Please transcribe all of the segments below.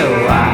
So I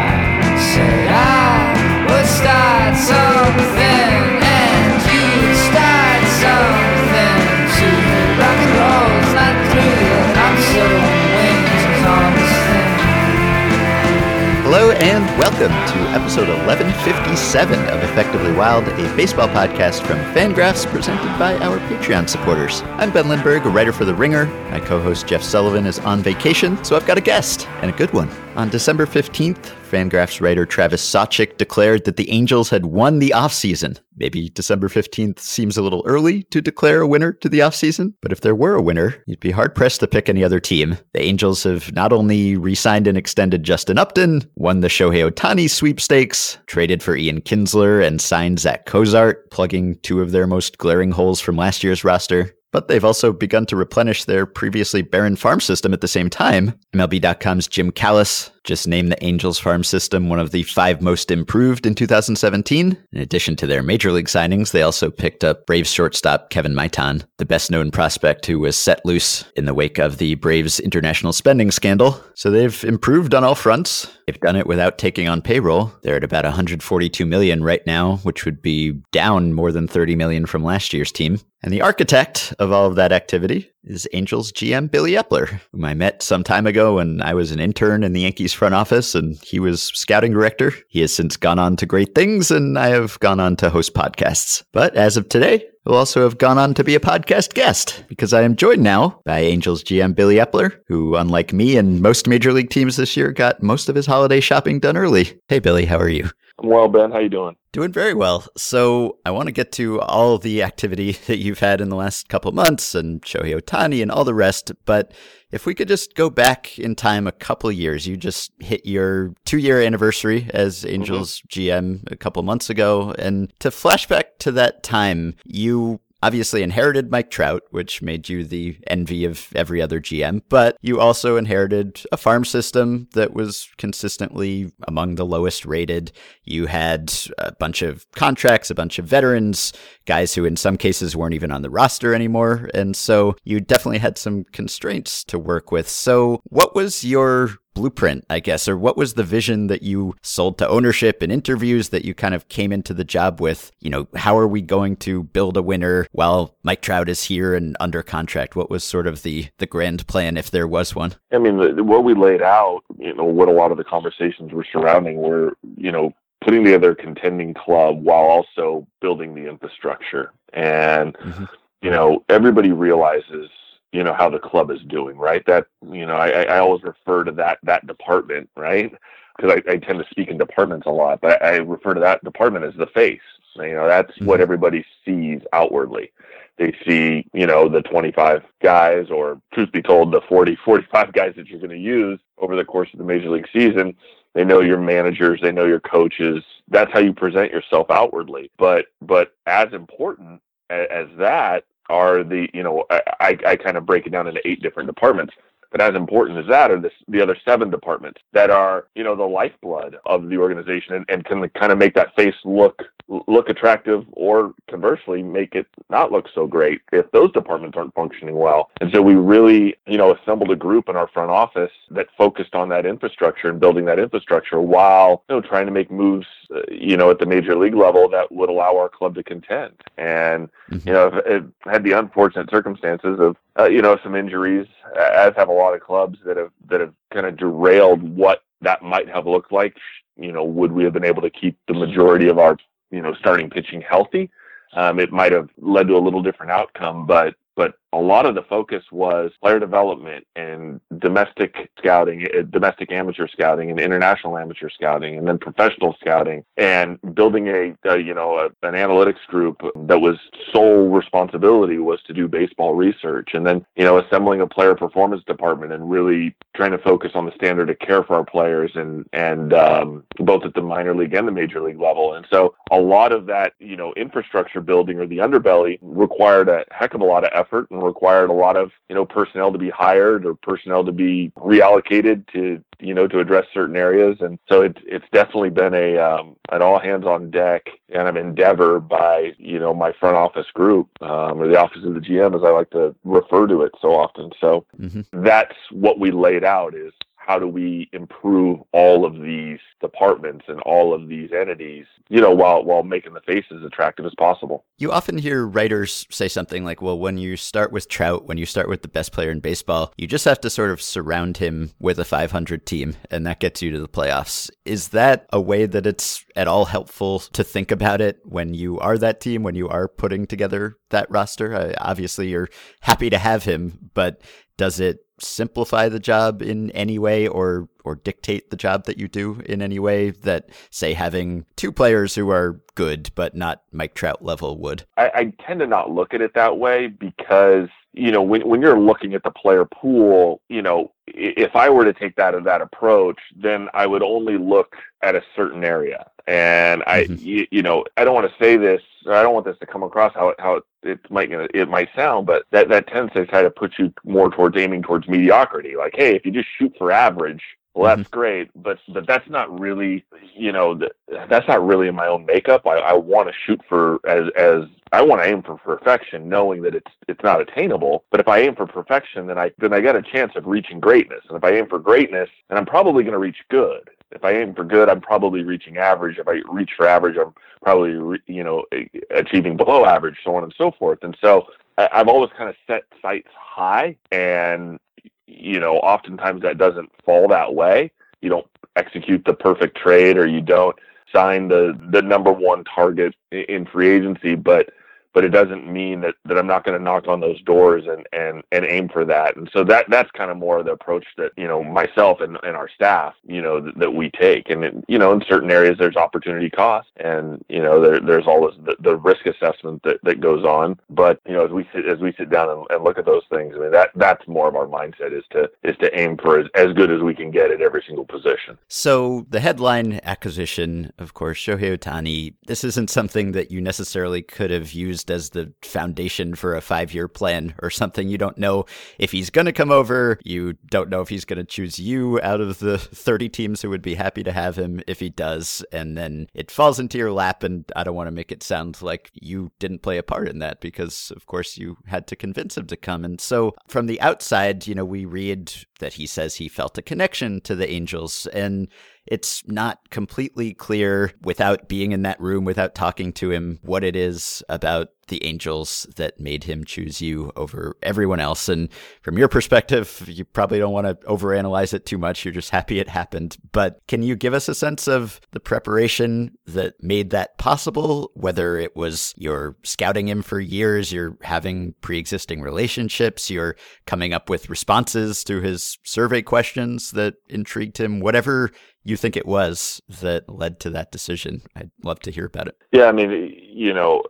welcome to episode 1157 of Effectively Wild, a baseball podcast from Fangraphs presented by our Patreon supporters. I'm Ben Lindbergh, a writer for The Ringer. My co host Jeff Sullivan is on vacation, so I've got a guest, and a good one. On December 15th, Fangraphs writer Travis Sawchik declared that the Angels had won the offseason. Maybe December 15th seems a little early to declare a winner to the offseason, but if there were a winner, you'd be hard pressed to pick any other team. The Angels have not only re signed and extended Justin Upton, won the Shohei Ohtani sweepstakes, traded for Ian Kinsler, and signed Zach Cozart, plugging two of their most glaring holes from last year's roster. But they've also begun to replenish their previously barren farm system at the same time. MLB.com's Jim Callis just named the Angels farm system one of the five most improved in 2017. In addition to their major league signings, they also picked up Braves shortstop Kevin Maitan, the best known prospect who was set loose in the wake of the Braves international spending scandal. So they've improved on all fronts. They've done it without taking on payroll. They're at about 142 million right now, which would be down more than 30 million from last year's team. And the architect of all of that activity is Angels GM Billy Eppler, whom I met some time ago when I was an intern in the Yankees front office and he was scouting director. He has since gone on to great things, and I have gone on to host podcasts. But as of today, will also have gone on to be a podcast guest because I am joined now by Angels GM Billy Eppler, who, unlike me and most major league teams this year, got most of his holiday shopping done early. Hey, Billy, how are you? I'm well, Ben. How you doing? Doing very well. So I want to get to all the activity that you've had in the last couple months and Shohei Ohtani and all the rest. But if we could just go back in time a couple of years, you just hit your two year anniversary as Angels mm-hmm. GM a couple months ago. And to flashback to that time, you obviously inherited Mike Trout, which made you the envy of every other GM, but you also inherited a farm system that was consistently among the lowest rated. You had a bunch of contracts, a bunch of veterans, guys who in some cases weren't even on the roster anymore. And so you definitely had some constraints to work with. So what was your blueprint, I guess, or what was the vision that you sold to ownership in interviews that you kind of came into the job with? You know, how are we going to build a winner while Mike Trout is here and under contract? What was sort of the the grand plan, if there was one? I mean, the, what we laid out, you know, what a lot of the conversations were surrounding were, you know, putting together a contending club while also building the infrastructure. And, mm-hmm. you know, everybody realizes you know how the club is doing right? That you know i, I always refer to that that department right? Because I, I tend to speak in departments a lot but I, I refer to that department as the face. You know that's mm-hmm. what everybody sees outwardly. They see you know the 25 guys or truth be told the 40 45 guys that you're going to use over the course of the major league season. They know your managers they know your coaches. That's how you present yourself outwardly. But but as important as that are the you know I, I kind of break it down into eight different departments but as important as that are the, the other seven departments that are you know the lifeblood of the organization and, and can kind of make that face look look attractive or conversely make it not look so great if those departments aren't functioning well. And so we really, you know, assembled a group in our front office that focused on that infrastructure and building that infrastructure while, you know, trying to make moves, uh, you know, at the major league level that would allow our club to contend. And, mm-hmm. you know, it, it had the unfortunate circumstances of, uh, you know, some injuries, as have a lot of clubs that have, that have kind of derailed what that might have looked like you know, would we have been able to keep the majority of our you know, starting pitching healthy, um, it might have led to a little different outcome. But but a lot of the focus was player development and domestic scouting, uh, domestic amateur scouting, and international amateur scouting, and then professional scouting, and building a, a you know a, an analytics group that was sole responsibility was to do baseball research, and then you know assembling a player performance department and really trying to focus on the standard of care for our players, and and um, both at the minor league and the major league level, and so a lot of that you know infrastructure building or the underbelly required a heck of a lot of effort and required a lot of you know personnel to be hired or personnel to be reallocated to you know to address certain areas and so it's it's definitely been a um, an all hands on deck kind of endeavor by you know my front office group um, or the office of the GM as I like to refer to it so often so mm-hmm. that's what we laid out is how do we improve all of these departments and all of these entities, you know, while while making the face as attractive as possible. You often hear writers say something like, well, when you start with Trout, when you start with the best player in baseball, you just have to sort of surround him with a 500 team, and that gets you to the playoffs. Is that a way that it's at all helpful to think about it when you are that team, when you are putting together that roster? Obviously, you're happy to have him, but does it simplify the job in any way or or dictate the job that you do in any way that say having two players who are good but not Mike Trout level would? I, I tend to not look at it that way because you know when when you're looking at the player pool, you know if I were to take that that approach, then I would only look at a certain area. And I, mm-hmm. you, you, know, I don't want to say this, or I don't want this to come across how it, how it, it might it might sound, but that that tends to try to put you more towards aiming towards mediocrity. Like, hey, if you just shoot for average, well, that's mm-hmm. great, but but that's not really, you know, that's not really in my own makeup. I, I want to shoot for as as I want to aim for perfection, knowing that it's it's not attainable. But if I aim for perfection, then I then I got a chance of reaching greatness. And if I aim for greatness, then I'm probably going to reach good. If I aim for good, I'm probably reaching average. If I reach for average, I'm probably you know achieving below average, so on and so forth. And so I've always kind of set sights high, and you know, oftentimes that doesn't fall that way. You don't execute the perfect trade or you don't sign the the number one target in free agency, but but it doesn't mean that, that I'm not going to knock on those doors and, and, and aim for that. And so that that's kind of more of the approach that, you know, myself and, and our staff, you know, th- that we take. And, it, you know, in certain areas, there's opportunity cost and, you know, there, there's always the, the risk assessment that, that goes on. But, you know, as we sit, as we sit down and, and look at those things, I mean, that that's more of our mindset is to, is to aim for as, as good as we can get at every single position. So the headline acquisition, of course, Shohei Ohtani, this isn't something that you necessarily could have used used as the foundation for a five year plan or something. You don't know if he's going to come over. You don't know if he's going to choose you out of the 30 teams who would be happy to have him if he does. And then it falls into your lap. And I don't want to make it sound like you didn't play a part in that because, of course, you had to convince him to come. And so from the outside, you know, we read that he says he felt a connection to the Angels. And it's not completely clear without being in that room, without talking to him, what it is about the angels that made him choose you over everyone else. And from your perspective, you probably don't want to overanalyze it too much. You're just happy it happened. But can you give us a sense of the preparation that made that possible? Whether it was you're scouting him for years, you're having pre existing relationships, you're coming up with responses to his survey questions that intrigued him, whatever you think it was that led to that decision. I'd love to hear about it. Yeah, I mean, you know,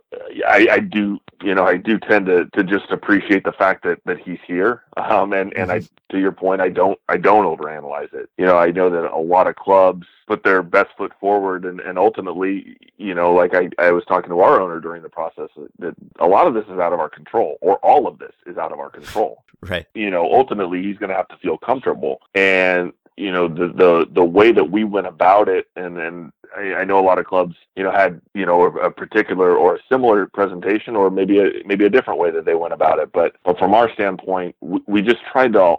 I, I do, you know, I do tend to, to just appreciate the fact that, that he's here. Um, and, and I, mm-hmm. to your point, I don't, I don't overanalyze it. You know, I know that a lot of clubs put their best foot forward and, and ultimately, you know, like I, I was talking to our owner during the process that a lot of this is out of our control or all of this is out of our control. Right. You know, ultimately he's going to have to feel comfortable. And you know the the the way that we went about it and and I, I know a lot of clubs you know had you know a, a, particular or a similar presentation or maybe a maybe a different way that they went about it. But but from our standpoint we, we just tried to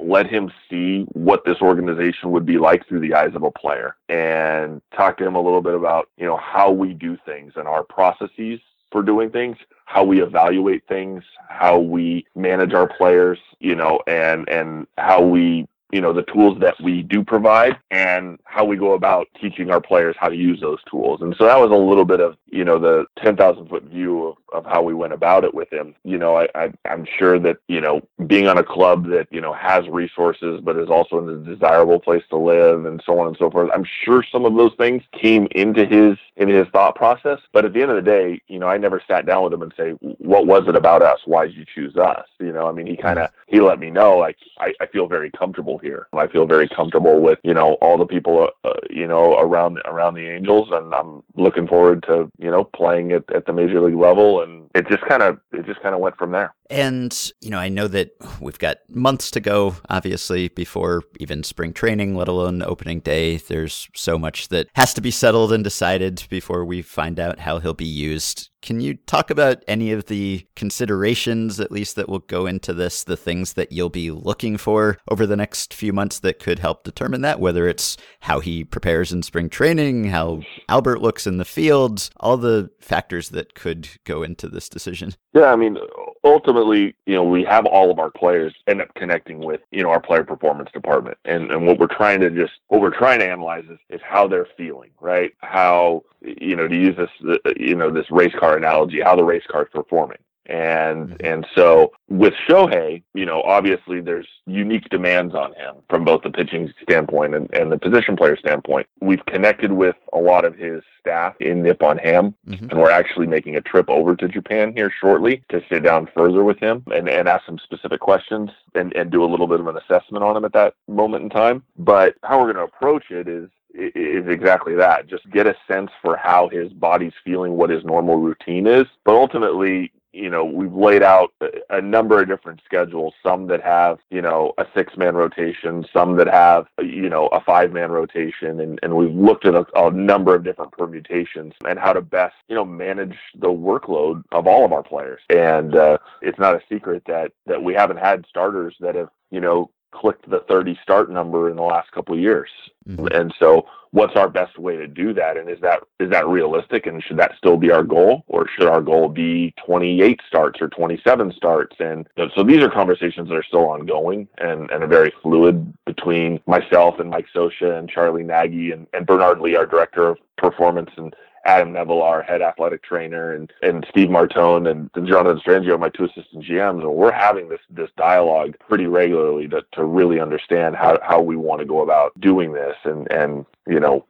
let him see what this organization would be like through the eyes of a player and talk to him a little bit about you know how we do things and our processes for doing things how we evaluate things how we manage our players you know and and how we you know the tools that we do provide and how we go about teaching our players how to use those tools. And so that was a little bit of you know the 10,000 foot view of, of how we went about it with him. You know I, I i'm sure that you know being on a club that you know has resources but is also in a desirable place to live and so on and so forth i'm sure some of those things came into his into his thought process. But at the end of the day you know i never sat down with him and say what was it about us? Why did you choose us? You know i mean he mm-hmm. kind of he let me know like I, I feel very comfortable here. I feel very comfortable with you know all the people uh, you know around around the Angels, and I'm looking forward to you know playing at, at the major league level. And it just kind of it just kind of went from there. And, you know, I know that we've got months to go, obviously, before even spring training, let alone opening day. There's so much that has to be settled and decided before we find out how he'll be used. Can you talk about any of the considerations, at least that will go into this, the things that you'll be looking for over the next few months that could help determine that, whether it's how he prepares in spring training, how Albert looks in the field, all the factors that could go into this decision? Yeah, I mean, ultimately, you know, we have all of our players end up connecting with, you know, our player performance department. And, and what we're trying to just, what we're trying to analyze is, is how they're feeling, right? How, you know, to use this, uh, you know, this race car analogy, how the race car is performing. And mm-hmm. and so with Shohei, you know, obviously there's unique demands on him from both the pitching standpoint and, and the position player standpoint. We've connected with a lot of his staff in Nippon Ham, mm-hmm. and we're actually making a trip over to Japan here shortly to sit down further with him and, and ask some specific questions and, and do a little bit of an assessment on him at that moment in time. But how we're going to approach it is is exactly that. Just get a sense for how his body's feeling, what his normal routine is. But ultimately, you know, we've laid out a number of different schedules, some that have, you know, a six man rotation, some that have, you know, a five man rotation. And, and we've looked at a, a, number of different permutations and how to best, you know, manage the workload of all of our players. And uh, it's not a secret that, that we haven't had starters that have, you know, clicked the 30 start number in the last couple of years. Mm-hmm. And so what's our best way to do that and is that is that realistic and should that still be our goal or should our goal be 28 starts or 27 starts and so these are conversations that are still ongoing and and are very fluid between myself and Mike Scioscia and Charlie Nagy and, and Bernard Li our director of performance and Adam Nevala, our head athletic trainer, and, and Steve Martone and, and Jonathan Strangio, my two assistant GMs, and we're having this this dialogue pretty regularly to, to really understand how, how we want to go about doing this. And, and you know,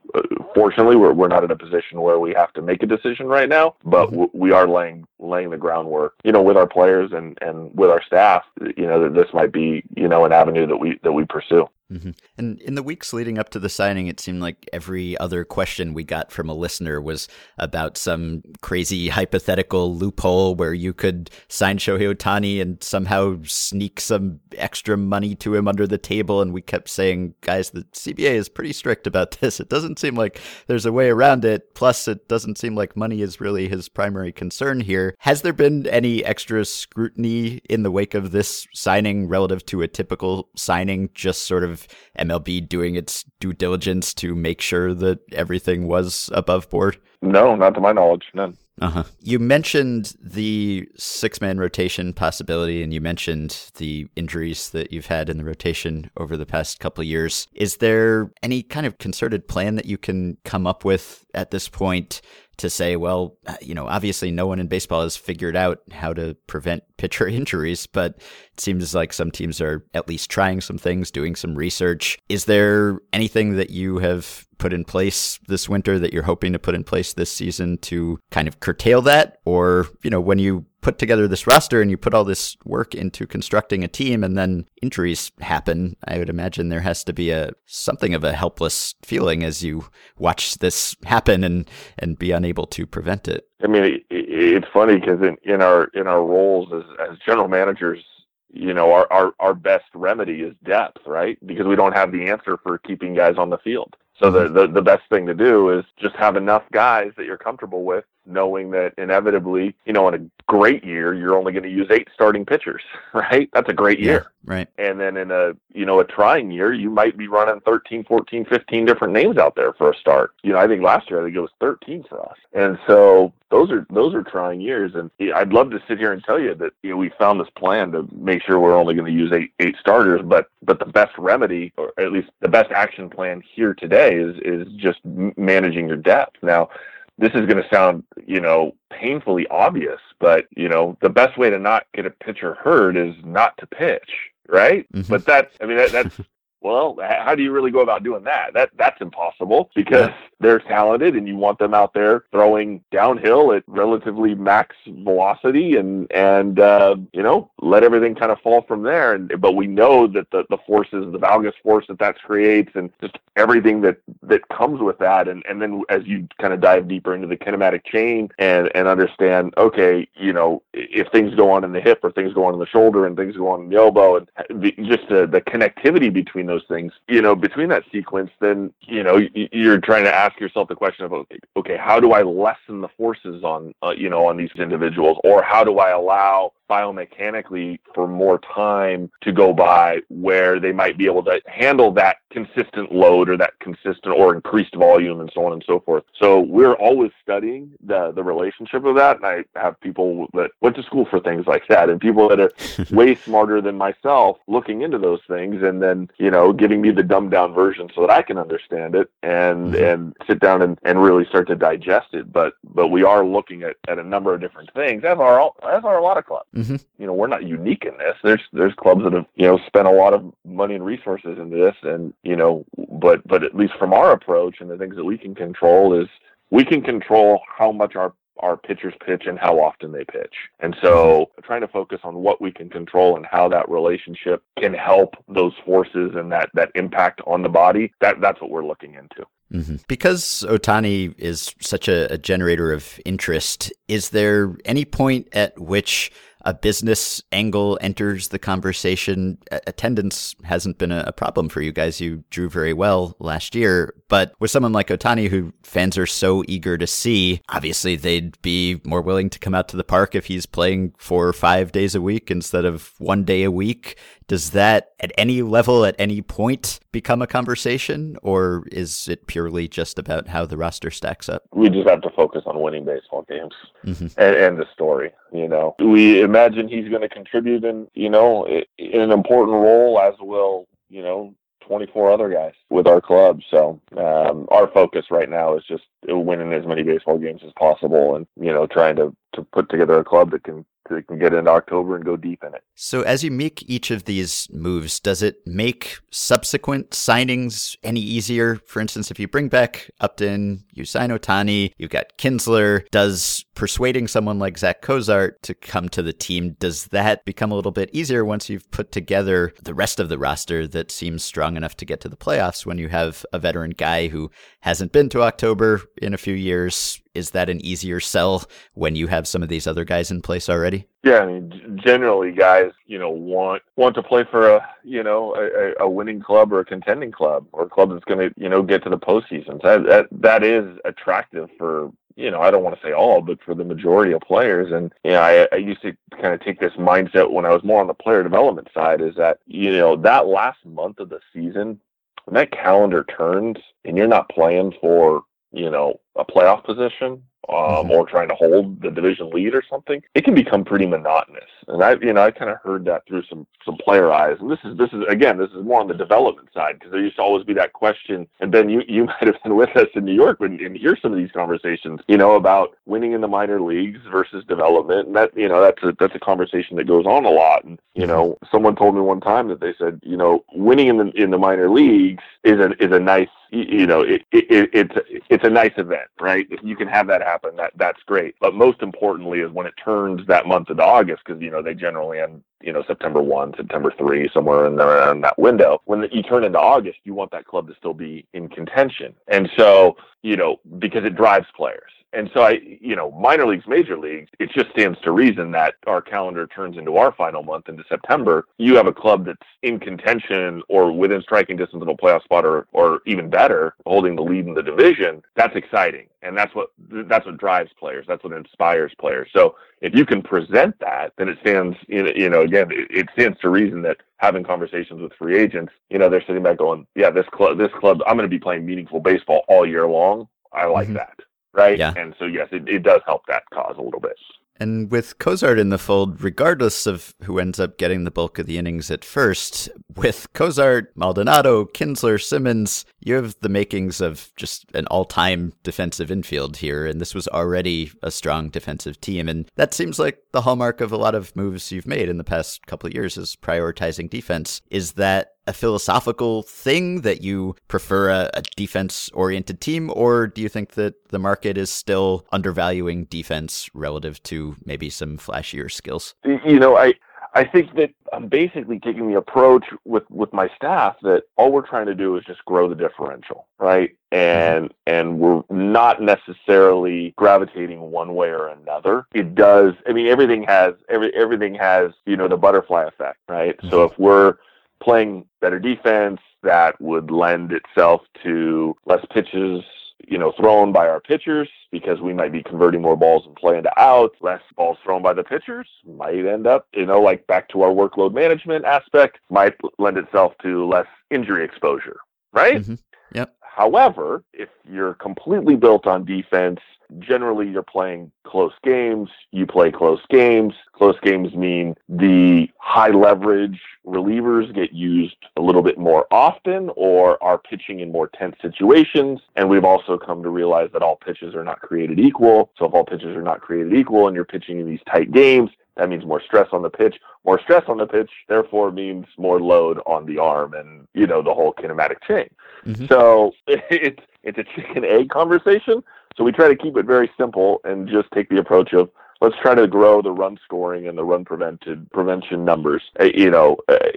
fortunately, we're, we're not in a position where we have to make a decision right now, but w- we are laying laying the groundwork, you know, with our players and, and with our staff, you know, that this might be, you know, an avenue that we that we pursue. Mm-hmm. And in the weeks leading up to the signing, it seemed like every other question we got from a listener was about some crazy hypothetical loophole where you could sign Shohei Ohtani and somehow sneak some extra money to him under the table. And we kept saying, guys, the CBA is pretty strict about this. It doesn't seem like there's a way around it. Plus, it doesn't seem like money is really his primary concern here. Has there been any extra scrutiny in the wake of this signing relative to a typical signing, just sort of MLB doing its due diligence to make sure that everything was above board? No, not to my knowledge, none. Uh-huh. You mentioned the six man rotation possibility, and you mentioned the injuries that you've had in the rotation over the past couple of years. Is there any kind of concerted plan that you can come up with at this point to say, well, uh, you know, obviously no one in baseball has figured out how to prevent pitcher injuries, but it seems like some teams are at least trying some things, doing some research. Is there anything that you have put in place this winter that you're hoping to put in place this season to kind of curtail that? Or, you know, when you put together this roster and you put all this work into constructing a team and then injuries happen, I would imagine there has to be a something of a helpless feeling as you watch this happen and and be unable to prevent it. I mean, it, it's funny because in, in our in our roles as as general managers, you know, our, our our best remedy is depth, right? Because we don't have the answer for keeping guys on the field. So the, mm-hmm. the, the best thing to do is just have enough guys that you're comfortable with, knowing that inevitably, you know, in a great year, you're only going to use eight starting pitchers, right? That's a great year. Right. And then in a, you know, a trying year, you might be running 13, 14, 15 different names out there for a start. You know, I think last year I think it was 13 for us. And so those are those are trying years and I'd love to sit here and tell you that you know we found this plan to make sure we're only going to use eight eight starters, but but the best remedy or at least the best action plan here today is is just managing your depth. Now, this is going to sound, you know, painfully obvious, but you know, the best way to not get a pitcher hurt is not to pitch, right? Mm-hmm. But that's, I mean, that, that's well, how do you really go about doing that? That that's impossible because they're talented and you want them out there throwing downhill at relatively max velocity and and uh, you know let everything kind of fall from there. And but we know that the the forces, the valgus force that that creates, and just everything that that comes with that. And and then as you kind of dive deeper into the kinematic chain and and understand, okay, you know, if things go on in the hip or things go on in the shoulder and things go on in the elbow, and the, just the the connectivity between those things, you know, between that sequence, then you know you're trying to ask yourself the question of okay, okay how do I lessen the forces on uh, you know on these individuals, or how do I allow biomechanically for more time to go by where they might be able to handle that consistent load or that consistent or increased volume and so on and so forth. So we're always studying the the relationship of that. And I have people that went to school for things like that and people that are way smarter than myself looking into those things and then, you know, giving me the dumbed down version so that I can understand it and mm-hmm. and sit down and, and really start to digest it. But but we are looking at, at a number of different things, as are as are a lot of clubs. Mm-hmm. You know, we're not unique in this. There's there's clubs that have you know spent a lot of money and resources into this, and you know, but but at least from our approach and the things that we can control is we can control how much our our pitchers pitch and how often they pitch. And so mm-hmm. trying to focus on what we can control and how that relationship can help those forces and that, that impact on the body, that, that's what we're looking into. Mm-hmm. Because Ohtani is such a, a generator of interest, is there any point at which a business angle enters the conversation. Attendance hasn't been a problem for you guys. You drew very well last year. But with someone like Ohtani, who fans are so eager to see, obviously they'd be more willing to come out to the park if he's playing four or five days a week instead of one day a week. Does that at any level, at any point, become a conversation, or is it purely just about how the roster stacks up? We just have to focus on winning baseball games mm-hmm. and, and, the story. You know, we imagine he's going to contribute in, you know, in an important role, as will, you know, 24 other guys with our club. So um, our focus right now is just winning as many baseball games as possible, and you know, trying to to put together a club that can they can get into October and go deep in it. So, as you make each of these moves, does it make subsequent signings any easier? For instance, if you bring back Upton, you sign Ohtani, you've got Kinsler. Does persuading someone like Zach Cozart to come to the team, does that become a little bit easier once you've put together the rest of the roster that seems strong enough to get to the playoffs when you have a veteran guy who hasn't been to October in a few years? Is that an easier sell when you have some of these other guys in place already? Yeah, I mean, generally, guys, you know, want want to play for a you know a, a winning club or a contending club or a club that's going to you know get to the postseason. That that that is attractive for you know, I don't want to say all, but for the majority of players. And, you know, I, I used to kind of take this mindset when I was more on the player development side is that, you know, that last month of the season, when that calendar turns and you're not playing for, you know, a playoff position um, mm-hmm. or trying to hold the division lead or something, it can become pretty monotonous. And I, you know, I kind of heard that through some some player eyes. And this is this is again, this is more on the development side because there used to always be that question. And Ben, you you might have been with us in New York and, and hear some of these conversations, you know, about winning in the minor leagues versus development. And that you know that's a that's a conversation that goes on a lot. And you mm-hmm. know, someone told me one time that they said, you know, winning in the in the minor leagues is a is a nice you know it, it, it's it's a nice event right? You can have that happen. That that's great. But most importantly is when it turns that month into august because you know they generally end you know september 1 september 3 somewhere in, there, in that window when you turn into august you want that club to still be in contention and so you know because it drives players and so I, you know, minor leagues, major leagues, it just stands to reason that our calendar turns into our final month into September. You have a club that's in contention or within striking distance of a playoff spot or, or even better, holding the lead in the division. That's exciting. And that's what, that's what drives players. That's what inspires players. So if you can present that, then it stands, you know, again, it stands to reason that having conversations with free agents, you know, they're sitting back going, yeah, this club, this club, I'm going to be playing meaningful baseball all year long. I like mm-hmm. that right? Yeah. And so yes, it, it does help that cause a little bit. And with Cozart in the fold, regardless of who ends up getting the bulk of the innings at first, with Cozart, Maldonado, Kinsler, Simmons, you have the makings of just an all-time defensive infield here, and this was already a strong defensive team. And that seems like the hallmark of a lot of moves you've made in the past couple of years is prioritizing defense. Is that a philosophical thing that you prefer a, a defense oriented team, or do you think that the market is still undervaluing defense relative to maybe some flashier skills? You know, I I think that I'm basically taking the approach with with my staff that all we're trying to do is just grow the differential, right? Mm-hmm. And and we're not necessarily gravitating one way or another. It does. I mean, everything has every everything has you know the butterfly effect, right? So mm-hmm. if we're playing better defense, that would lend itself to less pitches you know, thrown by our pitchers because we might be converting more balls and play into outs. Less balls thrown by the pitchers might end up, you know, like back to our workload management aspect, might lend itself to less injury exposure, right? Mm-hmm. Yep. However, if you're completely built on defense, generally you're playing close games. You play close games. Close games mean the high leverage relievers get used a little bit more often or are pitching in more tense situations. And we've also come to realize that all pitches are not created equal. So if all pitches are not created equal and you're pitching in these tight games, that means more stress on the pitch. More stress on the pitch, therefore, means more load on the arm and you know the whole kinematic chain. Mm-hmm. So it's it's a chicken egg conversation. So we try to keep it very simple and just take the approach of let's try to grow the run scoring and the run prevented prevention numbers, eh, you know, eh,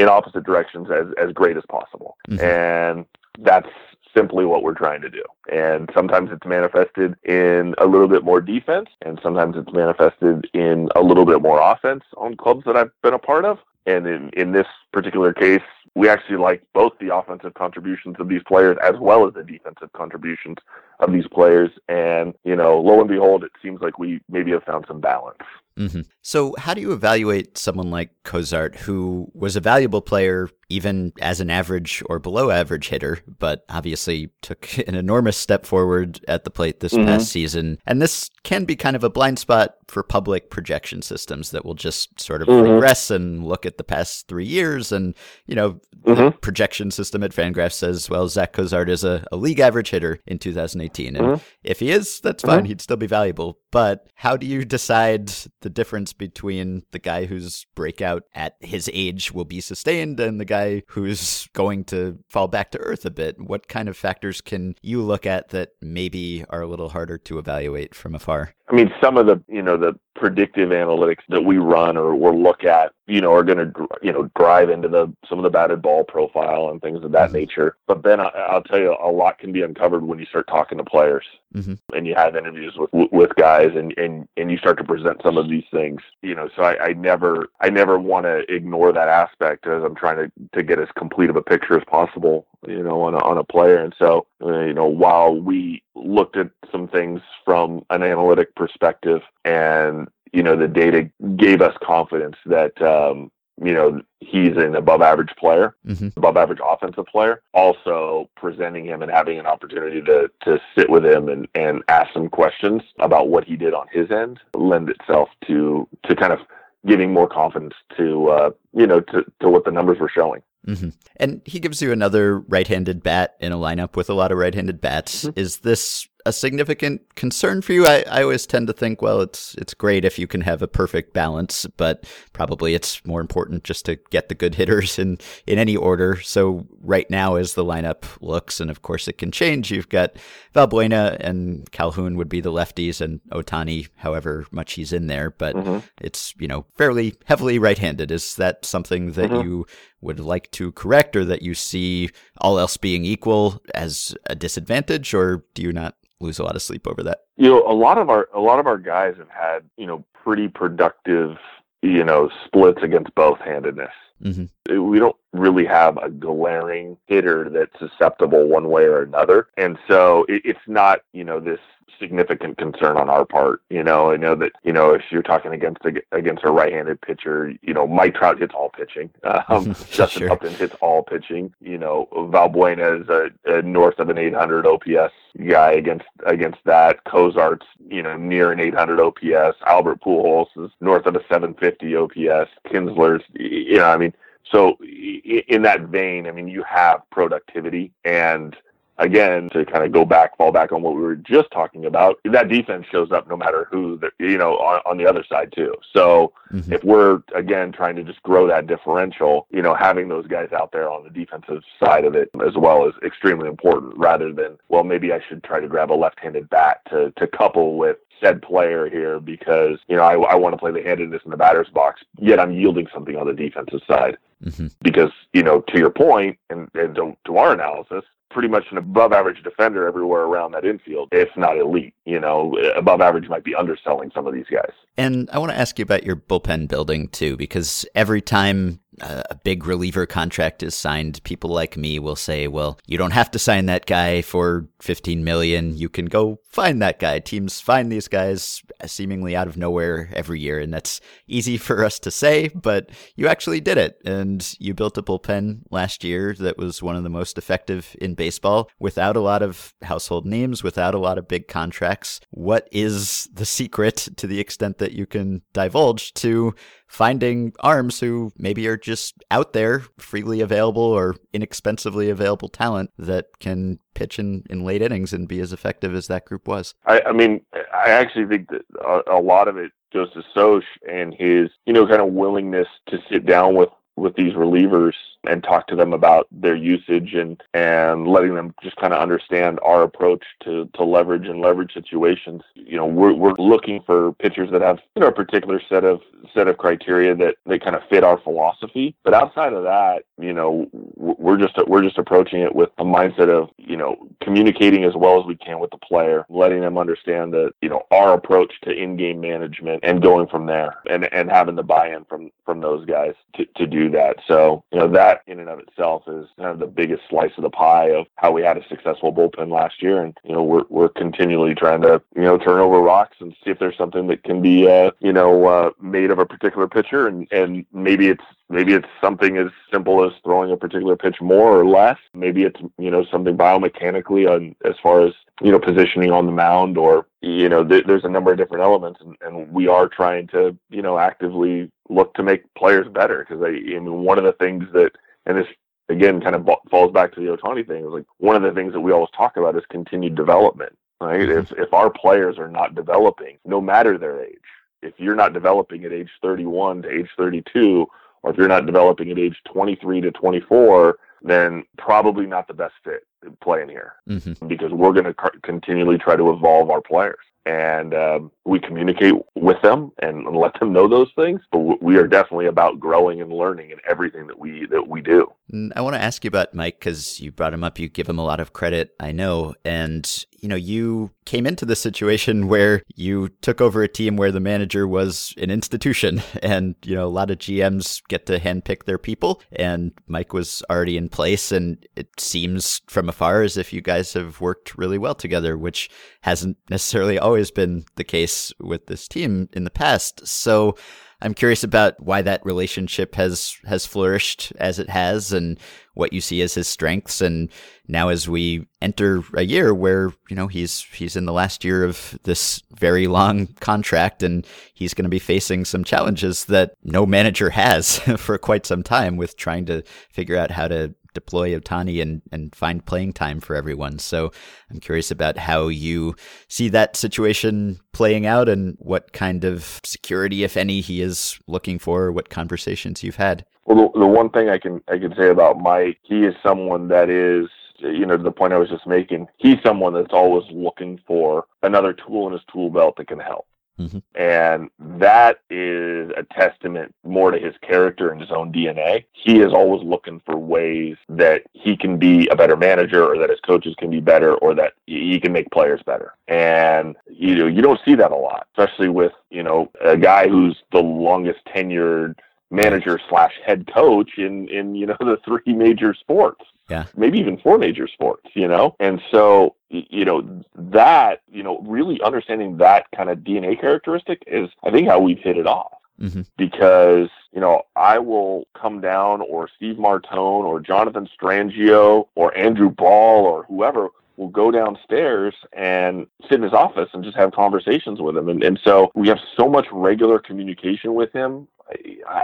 in opposite directions as as great as possible. Mm-hmm. And that's simply what we're trying to do. And sometimes it's manifested in a little bit more defense, and sometimes it's manifested in a little bit more offense on clubs that I've been a part of. And in, in this particular case, we actually like both the offensive contributions of these players as well as the defensive contributions of these players. And, you know, lo and behold, it seems like we maybe have found some balance. Mm-hmm. So, how do you evaluate someone like Cozart, who was a valuable player even as an average or below average hitter, but obviously took an enormous step forward at the plate this mm-hmm. past season? And this can be kind of a blind spot for public projection systems that will just sort of mm-hmm. regress and look at the past three years. And, you know, the mm-hmm. projection system at Fangraphs says, well, Zach Cozart is a, a league average hitter in 2018. And mm-hmm. if he is, that's fine. He'd still be valuable. But how do you decide the difference between the guy whose breakout at his age will be sustained and the guy who's going to fall back to earth a bit? What kind of factors can you look at that maybe are a little harder to evaluate from afar? I mean, some of the, you know, the predictive analytics that we run or we'll look at, you know, are going to, you know, drive into the some of the batted ball profile and things of that mm-hmm. nature. But then I, will tell you, a lot can be uncovered when you start talking to players mm-hmm. and you have interviews with with guys and and and you start to present some of these things. You know, so I, I never I never want to ignore that aspect as I'm trying to to get as complete of a picture as possible. You know, on a, on a player. And so, uh, you know, while we looked at some things from an analytic perspective and you know the data gave us confidence that um, you know he's an above average player, mm-hmm. above average offensive player. Also presenting him and having an opportunity to to sit with him and and ask some questions about what he did on his end lend itself to to kind of giving more confidence to uh, you know to to what the numbers were showing. Mm-hmm. And he gives you another right-handed bat in a lineup with a lot of right-handed bats. Mm-hmm. Is this a significant concern for you? I, I always tend to think, well, it's it's great if you can have a perfect balance, but probably it's more important just to get the good hitters in in any order. So right now, as the lineup looks, and of course it can change, you've got Valbuena and Calhoun would be the lefties, and Ohtani, however much he's in there, but mm-hmm. it's you know fairly heavily right-handed. Is that something that mm-hmm. you would like to correct, or that you see all else being equal as a disadvantage, or do you not lose a lot of sleep over that. You know, a lot of our a lot of our guys have had you know pretty productive you know splits against both handedness. Mm-hmm. We don't really have a glaring hitter that's susceptible one way or another, and so it, it's not you know this significant concern on our part. You know, I know that you know if you're talking against against a right-handed pitcher, you know Mike Trout hits all pitching, um, Justin sure. Upton hits all pitching. You know, Valbuena is a, a north of an 800 OPS guy against against that. Cozart's you know near an 800 OPS. Albert Pujols is north of a 750 OPS. Kinsler's you know I mean So in that vein, I mean, you have productivity and again to kind of go back fall back on what we were just talking about that defense shows up no matter who the, you know on, on the other side too so mm-hmm. if we're again trying to just grow that differential you know having those guys out there on the defensive side of it as well is extremely important rather than well maybe i should try to grab a left-handed bat to to couple with said player here because you know I, I want to play the handedness in the batter's box yet i'm yielding something on the defensive side mm-hmm. because you know to your point and, and to, to our analysis pretty much an above average defender everywhere around that infield, if not elite. You know, above average might be underselling some of these guys. And I want to ask you about your bullpen building too, because every time a big reliever contract is signed, people like me will say, "Well, you don't have to sign that guy for 15 million. You can go find that guy." Teams find these guys seemingly out of nowhere every year, and that's easy for us to say, but you actually did it. And you built a bullpen last year that was one of the most effective in baseball without a lot of household names, without a lot of big contracts. What is the secret to the extent that you can divulge to finding arms who maybe are just out there, freely available or inexpensively available talent that can pitch in, in late innings and be as effective as that group was. I, I mean, I actually think that a, a lot of it goes to Soch and his, you know, kind of willingness to sit down with with these relievers and talk to them about their usage and and letting them just kind of understand our approach to to leverage and leverage situations. You know, we're we're looking for pitchers that have you know a particular set of set of criteria that they kind of fit our philosophy. But outside of that, you know, we're just we're just approaching it with a mindset of you know communicating as well as we can with the player, letting them understand that you know our approach to in-game management and going from there, and and having the buy-in from from those guys to to do that. So you know that that in and of itself is kind of the biggest slice of the pie of how we had a successful bullpen last year. And, you know, we're, we're continually trying to, you know, turn over rocks and see if there's something that can be, uh, you know, uh, made of a particular pitcher. And, and maybe it's, maybe it's something as simple as throwing a particular pitch more or less. Maybe it's, you know, something biomechanically on as far as, you know, positioning on the mound or, you know, th- there's a number of different elements and, and we are trying to, you know, actively look to make players better because I, I mean, one of the things that and this again kind of falls back to the Ohtani thing. Is like one of the things that we always talk about is continued development. Right? Mm-hmm. If if our players are not developing, no matter their age, if you're not developing at age 31 to age 32, or if you're not developing at age 23 to 24, then probably not the best fit playing here mm-hmm. because we're going to continually try to evolve our players and um, we communicate with them and let them know those things. But we are definitely about growing and learning in everything that we that we do. I want to ask you about Mike because you brought him up. You give him a lot of credit, I know, and you know you came into the situation where you took over a team where the manager was an institution, and you know a lot of GMs get to handpick their people, and Mike was already in place, and it seems from afar as if you guys have worked really well together, which hasn't necessarily always been the case with this team in the past. So I'm curious about why that relationship has has flourished as it has and what you see as his strengths. And now as we enter a year where you know he's he's in the last year of this very long contract and he's going to be facing some challenges that no manager has for quite some time with trying to figure out how to deploy Ohtani and, and find playing time for everyone. So I'm curious about how you see that situation playing out and what kind of security, if any, he is looking for, what conversations you've had. Well, the, the one thing I can I can say about Mike, he is someone that is you know, the point I was just making, he's someone that's always looking for another tool in his tool belt that can help. Mm-hmm. And that is a testament more to his character and his own DNA. He is always looking for ways that he can be a better manager or that his coaches can be better or that he can make players better. And you know, you don't see that a lot, especially with, you know, a guy who's the longest tenured manager slash head coach in in you know the three major sports yeah maybe even four major sports you know and so you know that you know really understanding that kind of dna characteristic is i think how we've hit it off mm-hmm. because you know i will come down or steve martone or jonathan strangio or andrew ball or whoever will go downstairs and sit in his office and just have conversations with him. And, and so we have so much regular communication with him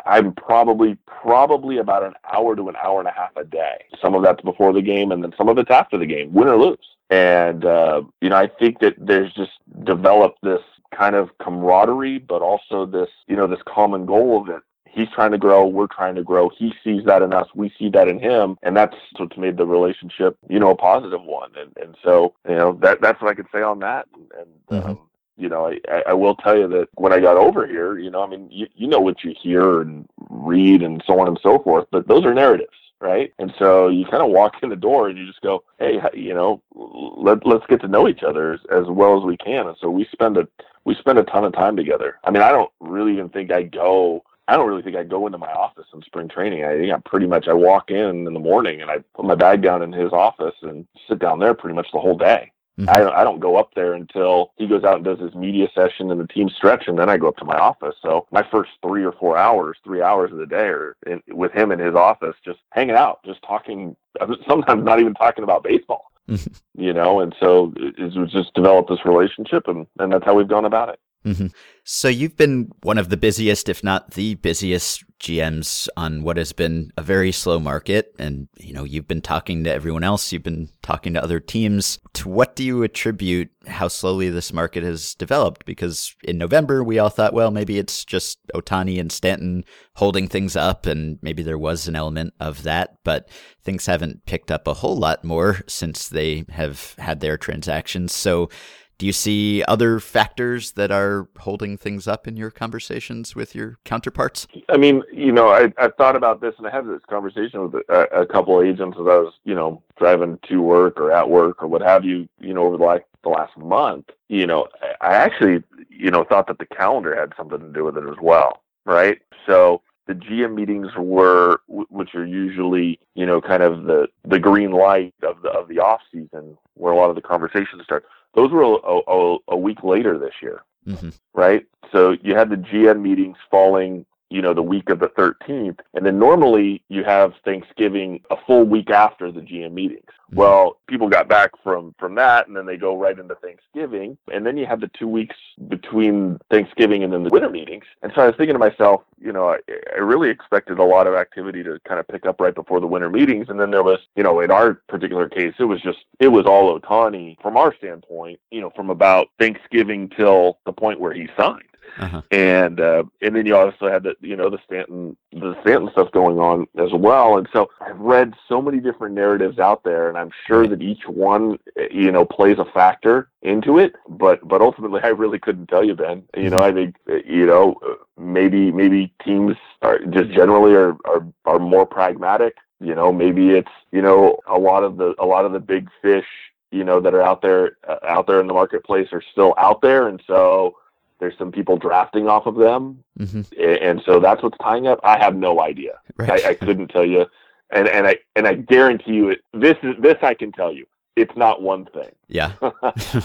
I'm probably probably about an hour to an hour and a half a day. Some of that's before the game, and then some of it's after the game, win or lose. And uh, you know, I think that there's just developed this kind of camaraderie, but also this you know this common goal of it he's trying to grow we're trying to grow he sees that in us we see that in him and that's what's made the relationship you know a positive one and and so you know that that's what i could say on that and, mm-hmm. um, you know, I, I will tell you that when I got over here, you know, I mean, you, you know what you hear and read and so on and so forth, but those are narratives, right? And so you kind of walk in the door and you just go, hey, you know, let let's get to know each other as, as well as we can. And so we spend a we spend a ton of time together. I mean, I don't really even think I go I don't really think I go into my office in spring training. I think I pretty much I walk in in the morning and I put my bag down in his office and sit down there pretty much the whole day. Mm-hmm. I don't I don't go up there until he goes out and does his media session and the team stretch, and then I go up to my office. So my first three or four hours, three hours of the day, are in, with him in his office, just hanging out, just talking. Sometimes not even talking about baseball. Mm-hmm. You know, and so it, it's just developed this relationship, and and that's how we've gone about it. Mm-hmm. So you've been one of the busiest, if not the busiest GMs on what has been a very slow market. And, you know, you've been talking to everyone else. You've been talking to other teams. To what do you attribute how slowly this market has developed? Because in November, we all thought, well, maybe it's just Ohtani and Stanton holding things up. And maybe there was an element of that, but things haven't picked up a whole lot more since they have had their transactions. So do you see other factors that are holding things up in your conversations with your counterparts? I mean, you know, I, I thought about this and I had this conversation with a, a couple of agents as I was, you know, driving to work or at work or what have you, you know, over the last, the last month. You know, I actually, you know, thought that the calendar had something to do with it as well, right? So the GM meetings were, which are usually, you know, kind of the the green light of the of the off season, where a lot of the conversations start those were a, a, a week later this year, mm-hmm. right? So you had the GM meetings falling, you know, the week of the 13th, and then normally you have Thanksgiving a full week after the GM meetings. Mm-hmm. Well, people got back from from that, and then they go right into Thanksgiving, and then you have the two weeks between Thanksgiving and then the winter meetings. And so I was thinking to myself, you know, I, I really expected a lot of activity to kind of pick up right before the winter meetings, and then there was, you know, in our particular case, it was just it was all Ohtani from our standpoint, you know, from about Thanksgiving till the point where he signed. Uh-huh. And uh, and then you also had the you know the Stanton the Stanton stuff going on as well. And so I've read so many different narratives out there, and I'm sure that each one you know plays a factor into it. But but ultimately, I really couldn't tell you, Ben. You know, I think you know maybe maybe teams are just generally are are, are more pragmatic. You know, maybe it's you know a lot of the a lot of the big fish you know that are out there uh, out there in the marketplace are still out there, and so there's some people drafting off of them, mm-hmm. and so that's what's tying up. I have no idea. Right. I, I couldn't tell you, and and I and I guarantee you, it, this is this I can tell you. It's not one thing. Yeah,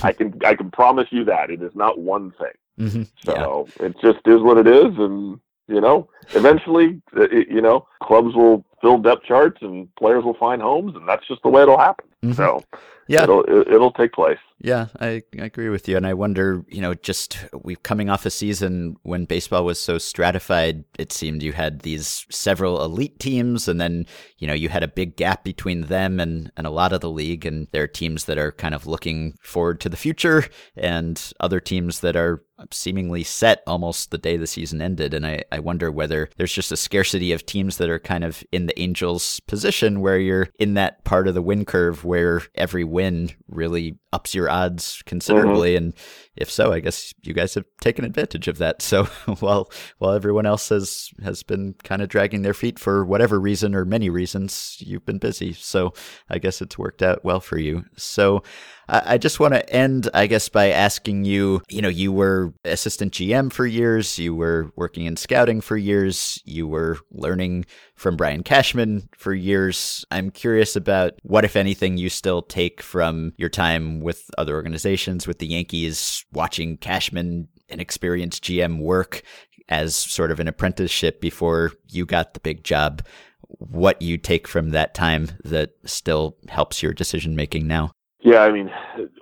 I can I can promise you that it is not one thing. Mm-hmm. So yeah. it just is what it is, and you know, eventually, uh, it, you know, clubs will fill depth charts and players will find homes, and that's just the way it'll happen. Mm-hmm. So yeah, it'll it'll take place. Yeah, I, I agree with you, and I wonder, you know, just we coming off a season when baseball was so stratified. It seemed you had these several elite teams, and then you know you had a big gap between them and and a lot of the league, and there are teams that are kind of looking forward to the future, and other teams that are seemingly set almost the day the season ended. And I, I wonder whether there's just a scarcity of teams that are kind of in the Angels position where you're in that part of the win curve where every win really ups your odds considerably. Mm-hmm. And if so, I guess you guys have taken advantage of that. So while while everyone else has has been kind of dragging their feet for whatever reason or many reasons, you've been busy. So I guess it's worked out well for you. So I just want to end, I guess, by asking you. You know, you were assistant GM for years. You were working in scouting for years. You were learning from Brian Cashman for years. I'm curious about what, if anything, you still take from your time with other organizations, with the Yankees, watching Cashman, an experienced GM, work as sort of an apprenticeship before you got the big job. What you take from that time that still helps your decision making now? Yeah, I mean,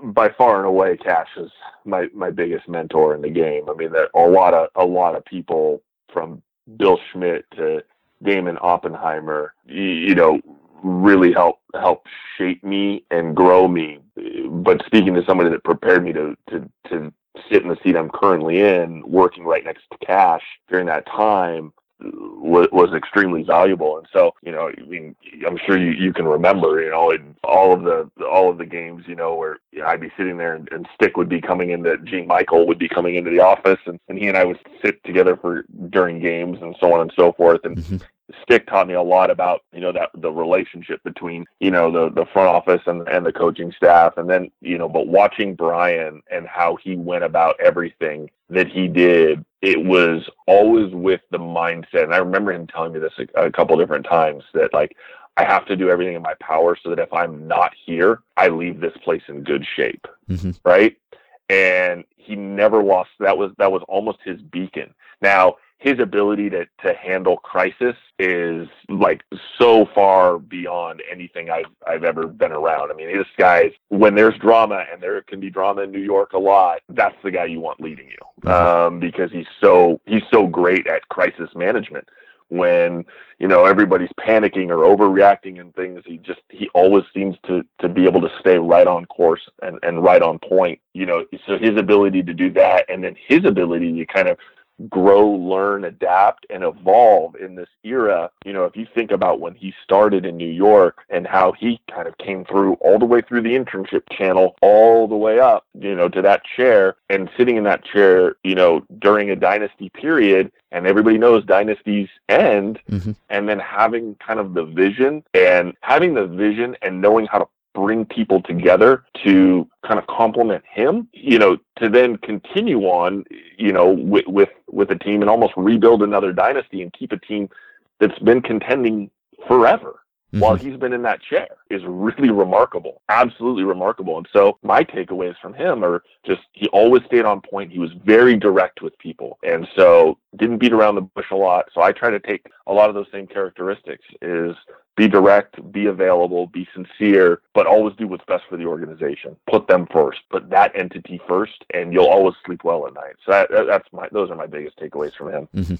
by far and away, Cash is my my biggest mentor in the game. I mean, there a lot of a lot of people from Bill Schmidt to Damon Oppenheimer, you know, really help help shape me and grow me. But speaking to somebody that prepared me to to to sit in the seat I'm currently in, working right next to Cash during that time, was, was extremely valuable. And so, you know, I mean, I'm sure you, you can remember, you know, all of the all of the games, you know, where I'd be sitting there and, and Stick would be coming into Gene Michael would be coming into the office, and, and he and I would sit together for during games and so on and so forth. And mm-hmm. Stick taught me a lot about you know that the relationship between you know the the front office and and the coaching staff, and then you know, but watching Brian and how he went about everything that he did, it was always with the mindset. And I remember him telling me this a, a couple different times that like I have to do everything in my power so that if I'm not here, I leave this place in good shape, mm-hmm. right? And he never lost. That was that was almost his beacon. Now his ability to, to handle crisis is like so far beyond anything I've I've ever been around. I mean, this guy's when there's drama and there can be drama in New York a lot, that's the guy you want leading you. Um, because he's so he's so great at crisis management. When, you know, everybody's panicking or overreacting and things, he just he always seems to to be able to stay right on course and, and right on point. You know, so his ability to do that and then his ability to kind of grow, learn, adapt, and evolve in this era. You know, if you think about when he started in New York and how he kind of came through all the way through the internship channel, all the way up, you know, to that chair and sitting in that chair, you know, during a dynasty period. And everybody knows dynasties end. Mm-hmm. And then having kind of the vision and having the vision and knowing how to bring people together to kind of complement him, you know, to then continue on, you know, with with with a team and almost rebuild another dynasty and keep a team that's been contending forever mm-hmm. while he's been in that chair is really remarkable, absolutely remarkable. And so my takeaways from him are just he always stayed on point. He was very direct with people, and so didn't beat around the bush a lot. So I try to take a lot of those same characteristics: is be direct, be available, be sincere, but always do what's best for the organization. Put them first. Put that entity first, and you'll always sleep well at night. So that, that's my those are my biggest takeaways from him. Mm-hmm.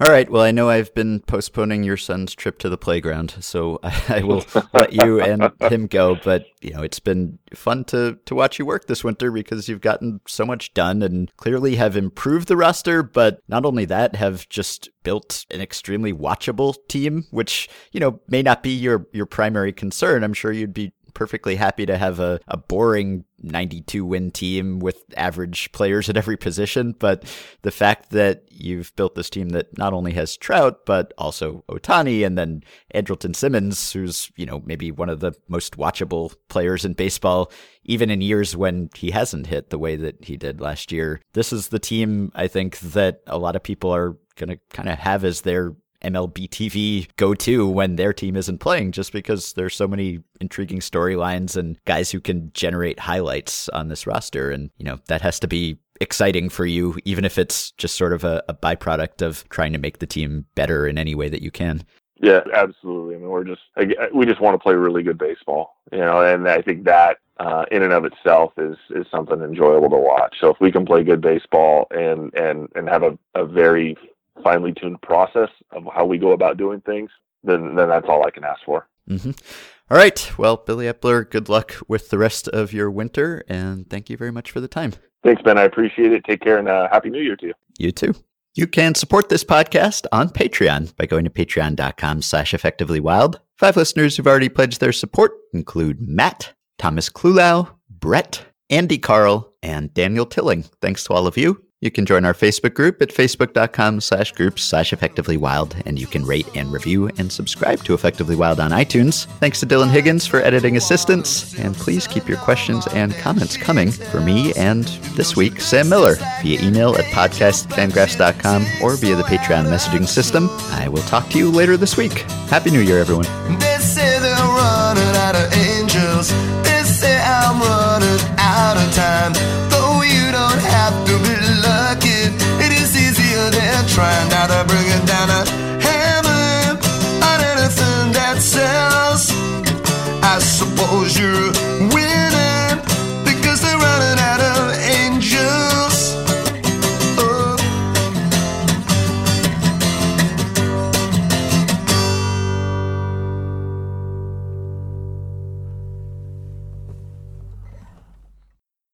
All right. Well, I know I've been postponing your son's trip to the playground, so I, I will let you and him go. But you know, it's been fun to to watch you work this winter because you've gotten so much done and clearly have improved the roster. But not only that, have just built an extremely watchable team, which you know may not be your your primary concern. I'm sure you'd be perfectly happy to have a, a boring 92 win team with average players at every position. But the fact that you've built this team that not only has Trout, but also Ohtani and then Andrelton Simmons, who's, you know, maybe one of the most watchable players in baseball, even in years when he hasn't hit the way that he did last year. This is the team I think that a lot of people are going to kind of have as their MLB TV go to when their team isn't playing, just because there's so many intriguing storylines and guys who can generate highlights on this roster. And, you know, that has to be exciting for you, even if it's just sort of a, a byproduct of trying to make the team better in any way that you can. Yeah, absolutely. I mean, we're just we just want to play really good baseball, you know, and I think that uh, in and of itself is is something enjoyable to watch. So if we can play good baseball and and and have a, a very finely tuned process of how we go about doing things, then then that's all I can ask for. Mm-hmm. All right. Well, Billy Eppler, good luck with the rest of your winter, and thank you very much for the time. Thanks, Ben. I appreciate it. Take care, and uh, happy New Year to you. You too. You can support this podcast on Patreon by going to patreon.com slash effectivelywild. Five listeners who've already pledged their support include Matt, Thomas Klulau, Brett, Andy Carl, and Daniel Tilling. Thanks to all of you. You can join our Facebook group at facebook.com slash groups slash effectively wild, and you can rate and review and subscribe to Effectively Wild on iTunes. Thanks to Dylan Higgins for editing assistance, and please keep your questions and comments coming for me and this week, Sam Miller, via email at podcastfangraphs.com or via the Patreon messaging system. I will talk to you later this week. Happy New Year, everyone. Running out of angels. They say I'm running out of time. trying not to bring it down a hammer on anything that sells. I suppose you're